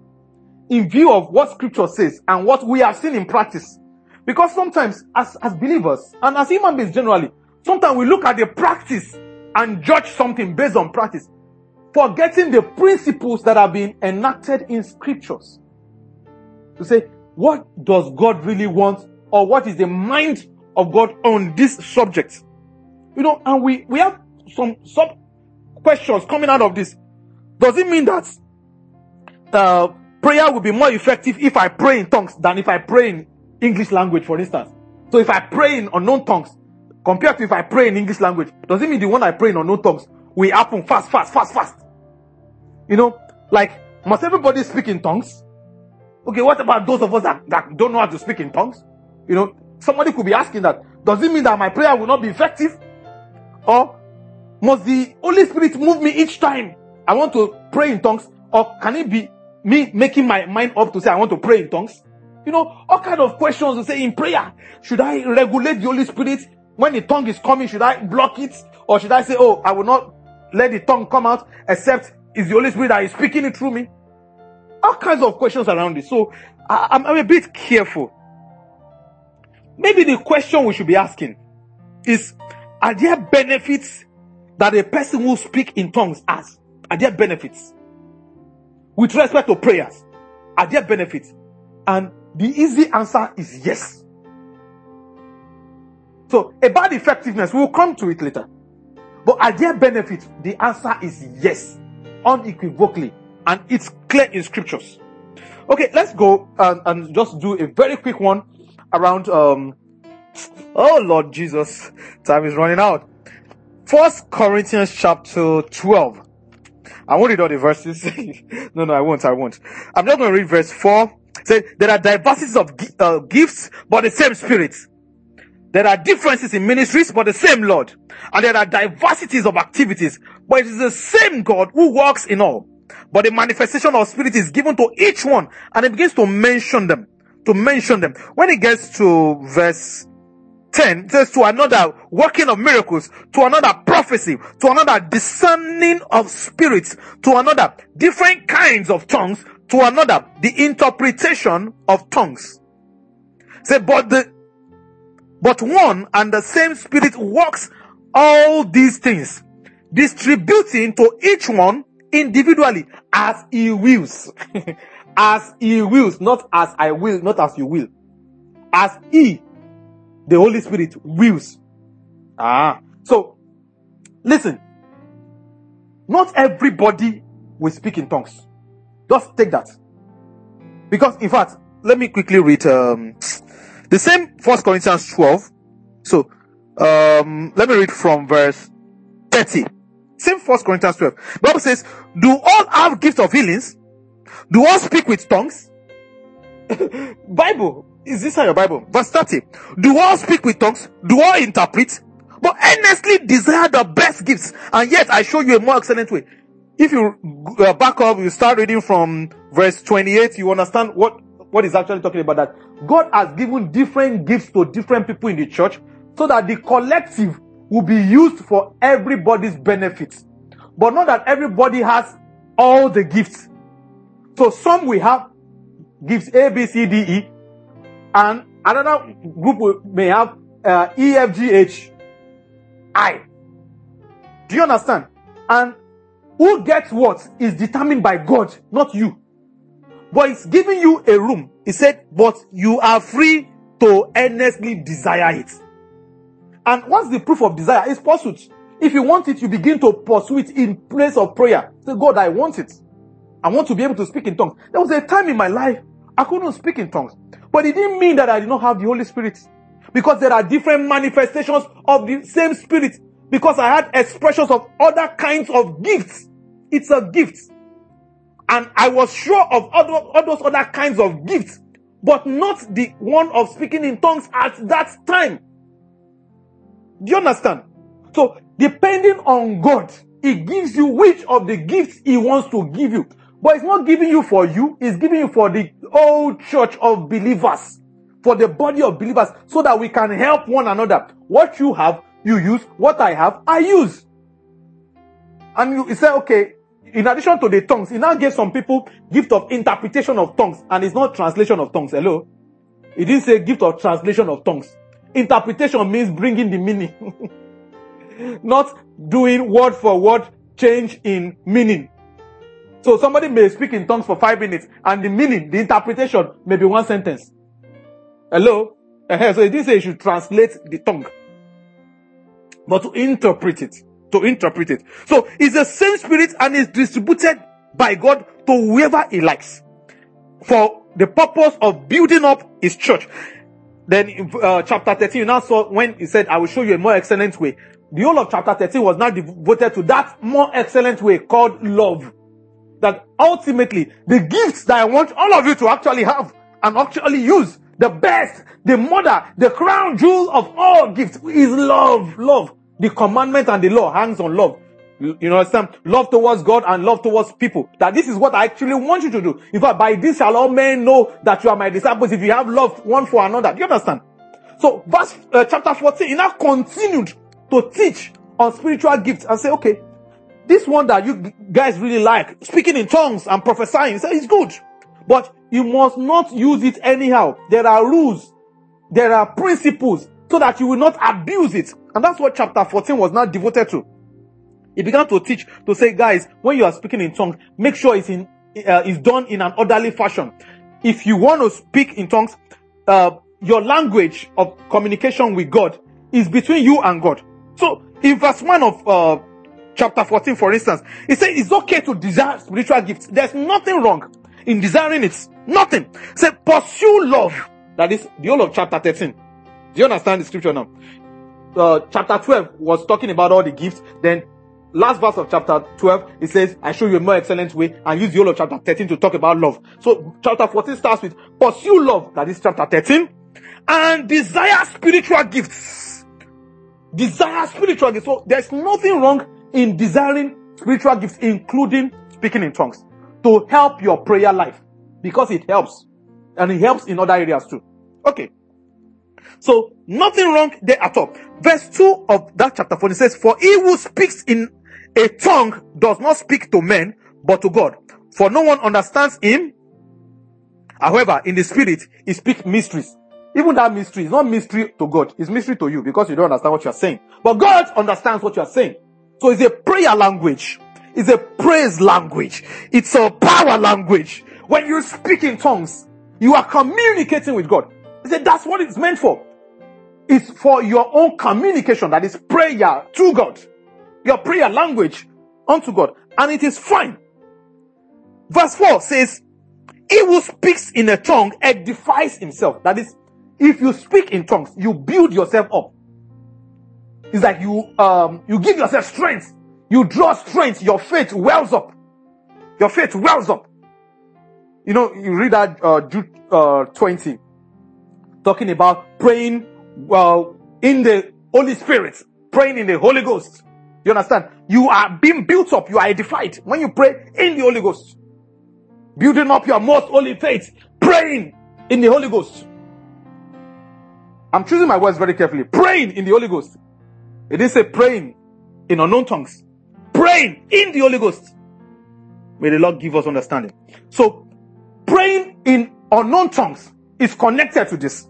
in view of what scripture says and what we have seen in practice. Because sometimes as, as believers and as human beings generally, sometimes we look at the practice and judge something based on practice, forgetting the principles that have been enacted in scriptures to say, what does God really want? Or what is the mind of God on this subject? You know, and we, we have some sub questions coming out of this. Does it mean that, uh, prayer will be more effective if I pray in tongues than if I pray in English language, for instance? So if I pray in unknown tongues, compared to if I pray in English language, does it mean the one I pray in unknown tongues will happen fast, fast, fast, fast? You know, like, must everybody speak in tongues? Okay, what about those of us that, that don't know how to speak in tongues? You know, somebody could be asking that. Does it mean that my prayer will not be effective? Or must the Holy Spirit move me each time I want to pray in tongues? Or can it be me making my mind up to say I want to pray in tongues? You know, all kind of questions to say in prayer. Should I regulate the Holy Spirit? When the tongue is coming, should I block it? Or should I say, oh, I will not let the tongue come out except it's the Holy Spirit that is speaking it through me? All kinds of questions around it. So I, I'm, I'm a bit careful. Maybe the question we should be asking is, are there benefits that a person who speak in tongues has? Are there benefits? With respect to prayers, are there benefits? And the easy answer is yes. So about effectiveness, we'll come to it later. But are there benefits? The answer is yes, unequivocally, and it's clear in scriptures. Okay, let's go and, and just do a very quick one around. Um, oh Lord Jesus, time is running out. First Corinthians chapter twelve. I won't read all the verses. (laughs) no, no, I won't. I won't. I'm just going to read verse four. Say there are diversities of uh, gifts, but the same Spirit. There are differences in ministries, but the same Lord. And there are diversities of activities, but it is the same God who works in all. But the manifestation of Spirit is given to each one, and it begins to mention them. To mention them. When it gets to verse 10 says to another working of miracles, to another prophecy, to another discerning of spirits, to another different kinds of tongues, to another the interpretation of tongues. Say, but the but one and the same spirit works all these things, distributing to each one individually as he wills. (laughs) as he wills, not as I will, not as you will. As he, the Holy Spirit, wills. Ah. So, listen. Not everybody will speak in tongues. Just take that. Because, in fact, let me quickly read um, the same First Corinthians 12. So, um, let me read from verse 30. Same First Corinthians 12. Bible says, do all have gifts of healings? Do all speak with tongues? (laughs) Bible. Is this your Bible? Verse 30. Do all speak with tongues? Do all interpret? But earnestly desire the best gifts. And yet I show you a more excellent way. If you uh, back up, you start reading from verse 28, you understand what what is actually talking about that God has given different gifts to different people in the church so that the collective will be used for everybody's benefit. But not that everybody has all the gifts. So some will have gifts A, B, C, D, E, and another group may have uh, E, F, G, H, I. Do you understand? And who gets what is determined by God, not you. But it's giving you a room. He said, but you are free to earnestly desire it. And what's the proof of desire? It's pursuit. If you want it, you begin to pursue it in place of prayer. Say, God, I want it. I want to be able to speak in tongues. There was a time in my life I couldn't speak in tongues. But it didn't mean that I did not have the Holy Spirit. Because there are different manifestations of the same Spirit. Because I had expressions of other kinds of gifts. It's a gift. And I was sure of other, all those other kinds of gifts, but not the one of speaking in tongues at that time. Do you understand? So, depending on God, He gives you which of the gifts He wants to give you. But it's not giving you for you, it's giving you for the whole church of believers, for the body of believers, so that we can help one another. What you have, you use. What I have, I use. And you, you say, okay, in addition to the tongues, he now gave some people gift of interpretation of tongues, and it's not translation of tongues. Hello? He didn't say gift of translation of tongues. Interpretation means bringing the meaning, (laughs) not doing word for word change in meaning. So somebody may speak in tongues for five minutes, and the meaning, the interpretation may be one sentence. Hello? So he didn't say you should translate the tongue, but to interpret it to interpret it. So it's the same spirit and is distributed by God to whoever he likes for the purpose of building up his church. Then in uh, chapter 13, you now saw when he said, I will show you a more excellent way. The whole of chapter 13 was now devoted to that more excellent way called love. That ultimately, the gifts that I want all of you to actually have and actually use, the best, the mother, the crown jewel of all gifts is love. Love. The commandment and the law hangs on love. You, you understand? Love towards God and love towards people. That this is what I actually want you to do. In fact, by this shall all men know that you are my disciples if you have love one for another. Do you understand? So, verse uh, chapter 14, he now continued to teach on spiritual gifts and say, okay, this one that you guys really like, speaking in tongues and prophesying, say it's good. But you must not use it anyhow. There are rules. There are principles so that you will not abuse it. And that's what chapter 14 was now devoted to. He began to teach, to say, guys, when you are speaking in tongues, make sure it's in, uh, it's done in an orderly fashion. If you want to speak in tongues, uh, your language of communication with God is between you and God. So in verse 1 of uh, chapter 14, for instance, he said it's okay to desire spiritual gifts. There's nothing wrong in desiring it. Nothing. Say pursue love. That is the whole of chapter 13. Do you understand the scripture now? Uh, chapter 12 was talking about all the gifts. Then last verse of chapter 12, it says, I show you a more excellent way and use the whole of chapter 13 to talk about love. So chapter 14 starts with pursue love. That is chapter 13 and desire spiritual gifts. Desire spiritual gifts. So there's nothing wrong in desiring spiritual gifts, including speaking in tongues, to help your prayer life because it helps and it helps in other areas too. Okay. So nothing wrong there at all. Verse 2 of that chapter 40 says, For he who speaks in a tongue does not speak to men, but to God. For no one understands him. However, in the spirit, he speaks mysteries. Even that mystery is not mystery to God. It's mystery to you because you don't understand what you're saying. But God understands what you're saying. So it's a prayer language. It's a praise language. It's a power language. When you speak in tongues, you are communicating with God. He said that's what it's meant for. It's for your own communication. That is prayer to God. Your prayer language unto God. And it is fine. Verse 4 says, He who speaks in a tongue edifies himself. That is, if you speak in tongues, you build yourself up. It's like you um you give yourself strength. You draw strength. Your faith wells up. Your faith wells up. You know, you read that uh, Jude uh, 20, talking about praying well in the Holy Spirit, praying in the Holy Ghost. You understand? You are being built up. You are edified when you pray in the Holy Ghost. Building up your most holy faith, praying in the Holy Ghost. I'm choosing my words very carefully. Praying in the Holy Ghost. It didn't say praying in unknown tongues. Praying in the Holy Ghost. May the Lord give us understanding. So, praying in unknown tongues is connected to this.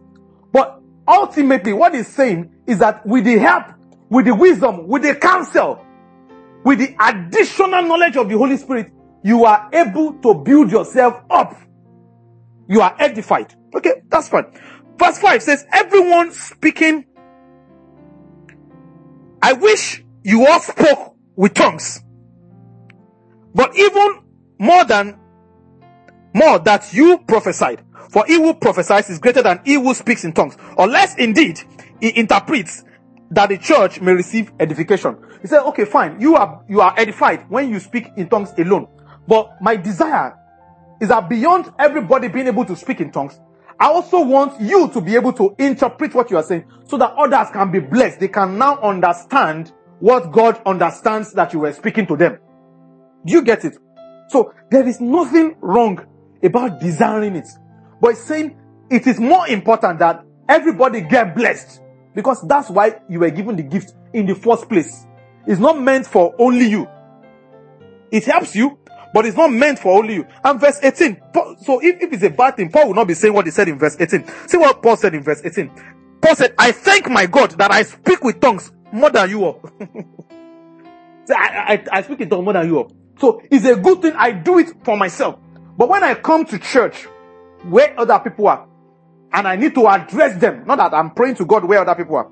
But ultimately, what he's saying is that with the help, with the wisdom, with the counsel, with the additional knowledge of the Holy Spirit, you are able to build yourself up. You are edified. Okay, that's fine. Verse 5 says, Everyone speaking, I wish you all spoke with tongues. But even more than, more that you prophesied. For he who prophesies is greater than he who speaks in tongues. Unless indeed he interprets that the church may receive edification. He said, okay, fine. You are, you are edified when you speak in tongues alone. But my desire is that beyond everybody being able to speak in tongues, I also want you to be able to interpret what you are saying so that others can be blessed. They can now understand what God understands that you were speaking to them. Do you get it? So there is nothing wrong about desiring it. But it's saying it is more important that everybody get blessed because that's why you were given the gift in the first place. It's not meant for only you. It helps you, but it's not meant for only you. And verse 18. So if, if it's a bad thing, Paul will not be saying what he said in verse 18. See what Paul said in verse 18. Paul said, I thank my God that I speak with tongues more than you all. (laughs) I, I, I speak in tongues more than you all. So it's a good thing. I do it for myself. But when I come to church where other people are, and I need to address them, not that I'm praying to God where other people are.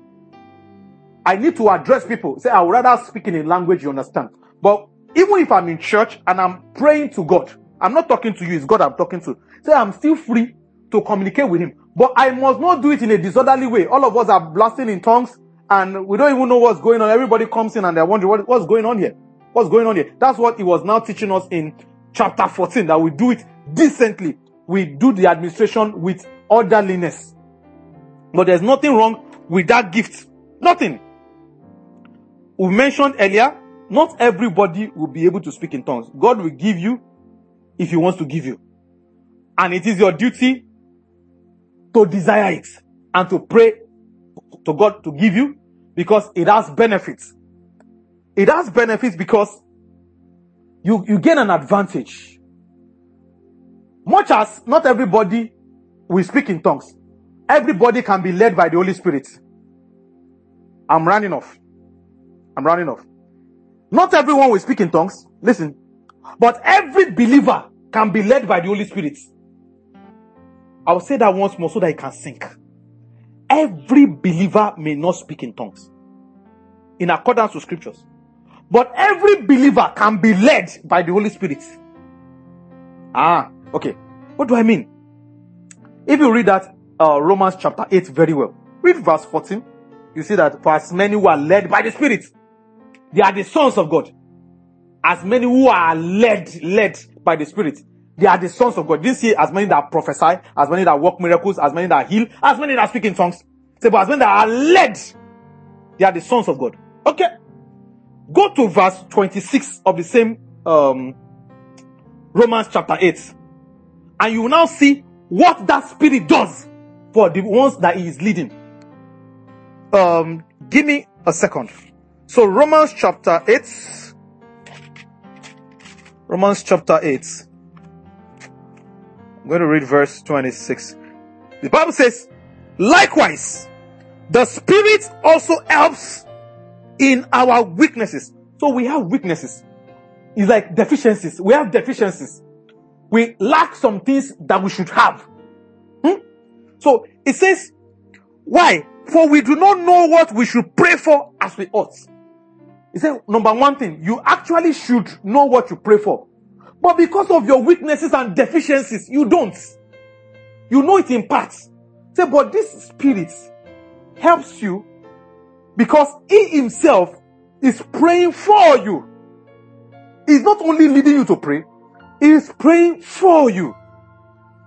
I need to address people. Say, I would rather speak in a language you understand. But even if I'm in church and I'm praying to God, I'm not talking to you, it's God I'm talking to. Say I'm still free to communicate with Him. But I must not do it in a disorderly way. All of us are blasting in tongues and we don't even know what's going on. Everybody comes in and they're wondering what, what's going on here. What's going on here? That's what He was now teaching us in chapter 14 that we do it decently. We do the administration with orderliness. But there's nothing wrong with that gift. Nothing. We mentioned earlier not everybody will be able to speak in tongues. God will give you if He wants to give you. And it is your duty to desire it and to pray to God to give you because it has benefits. It has benefits because you, you gain an advantage. Much as not everybody will speak in tongues, everybody can be led by the Holy Spirit. I'm running off. I'm running off. Not everyone will speak in tongues. Listen. But every believer can be led by the Holy Spirit. I will say that once more so that it can sink. every believer may not speak in tongues in accordance with scriptures. But every believer can be led by the Holy Spirit. Ah, okay. What do I mean? If you read that uh, Romans chapter 8 very well, read verse 14. You see that for as many who are led by the Spirit, they are the sons of God. As many who are led, led by the Spirit, they are the sons of God. This see as many that prophesy, as many that work miracles, as many that heal, as many that speak in tongues. Say, but as many that are led, they are the sons of God. Okay. Go to verse 26 of the same um, Romans chapter 8. And you will now see what that spirit does for the ones that he is leading. Um, give me a second. So Romans chapter 8. Romans chapter 8. I'm going to read verse 26. The Bible says, likewise, the spirit also helps in our weaknesses. So we have weaknesses. It's like deficiencies. We have deficiencies. We lack some things that we should have. Hmm? So it says, why? For we do not know what we should pray for as we ought. He said, number one thing, you actually should know what you pray for. But because of your weaknesses and deficiencies, you don't. You know it in parts. Say, but this spirit helps you because he himself is praying for you. He's not only leading you to pray, is praying for you.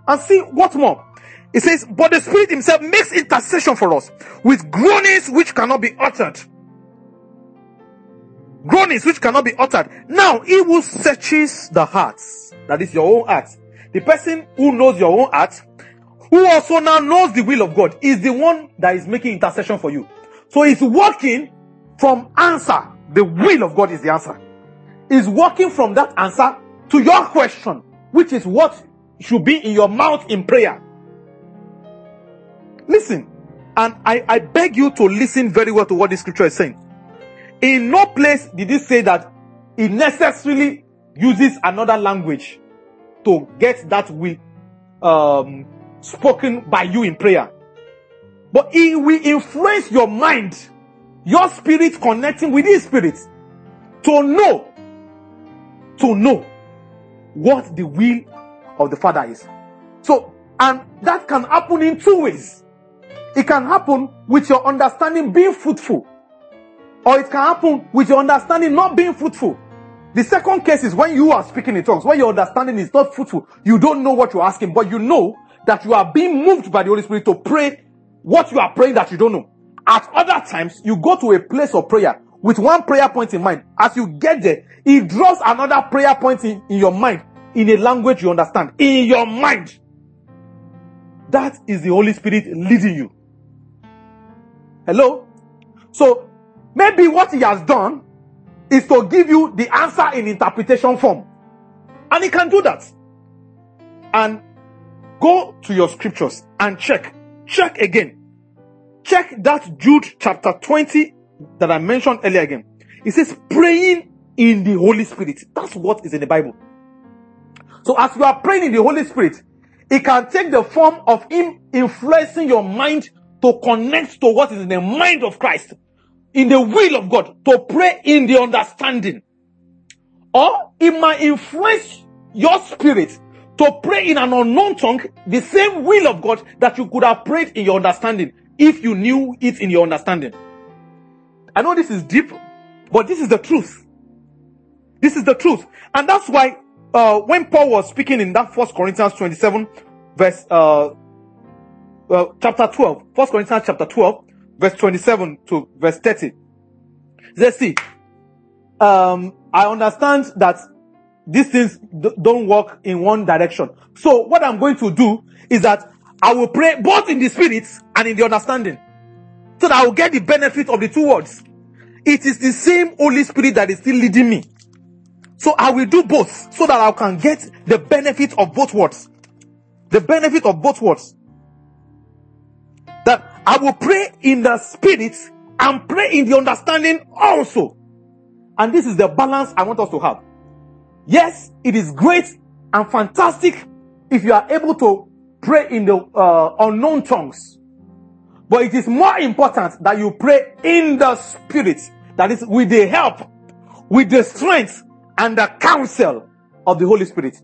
And see what more? It says, but the Spirit Himself makes intercession for us with groanings which cannot be uttered. Groanings which cannot be uttered. Now, He who searches the hearts, that is your own heart, the person who knows your own heart, who also now knows the will of God, is the one that is making intercession for you. So He's working from answer. The will of God is the answer. Is working from that answer to your question, which is what should be in your mouth in prayer. Listen, and I, I beg you to listen very well to what the scripture is saying. In no place did it say that it necessarily uses another language to get that will um, spoken by you in prayer. But it will influence your mind, your spirit connecting with his spirit to know, to know what the will of the Father is. So, and that can happen in two ways. It can happen with your understanding being fruitful, or it can happen with your understanding not being fruitful. The second case is when you are speaking in tongues, when your understanding is not fruitful, you don't know what you're asking, but you know that you are being moved by the Holy Spirit to pray what you are praying that you don't know. At other times, you go to a place of prayer with one prayer point in mind. As you get there, he draws another prayer point in, in your mind in a language you understand. In your mind. That is the Holy Spirit leading you. Hello? So, maybe what he has done is to give you the answer in interpretation form. And he can do that. And go to your scriptures and check. Check again. Check that Jude chapter 20 that I mentioned earlier again. It says praying in the Holy Spirit. That's what is in the Bible. So as you are praying in the Holy Spirit, it can take the form of Him influencing your mind to connect to what is in the mind of Christ, in the will of God, to pray in the understanding. Or it might influence your spirit to pray in an unknown tongue, the same will of God that you could have prayed in your understanding if you knew it in your understanding. I know this is deep, but this is the truth. This is the truth. And that's why, uh, when Paul was speaking in that first Corinthians 27 verse, uh, uh, chapter 12, 1 Corinthians chapter 12, verse 27 to verse 30. Let's see. Um, I understand that these things don't work in one direction. So what I'm going to do is that I will pray both in the spirit and in the understanding. So that I will get the benefit of the two words. It is the same Holy Spirit that is still leading me. So I will do both so that I can get the benefit of both words. The benefit of both words. That I will pray in the spirit and pray in the understanding also. And this is the balance I want us to have. Yes, it is great and fantastic if you are able to pray in the uh, unknown tongues. But it is more important that you pray in the spirit. That is with the help, with the strength and the counsel of the Holy Spirit.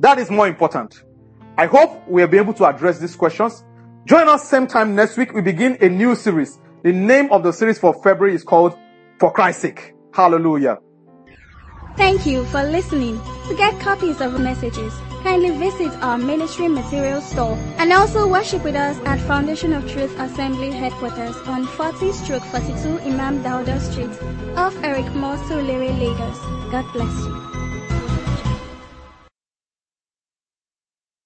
That is more important. I hope we'll be able to address these questions. Join us same time next week. We begin a new series. The name of the series for February is called For Christ's Sake. Hallelujah. Thank you for listening. To get copies of messages, kindly visit our ministry materials store and also worship with us at Foundation of Truth Assembly headquarters on 40 stroke 42 Imam Dauda Street off Eric Surulere, Lagos. God bless you.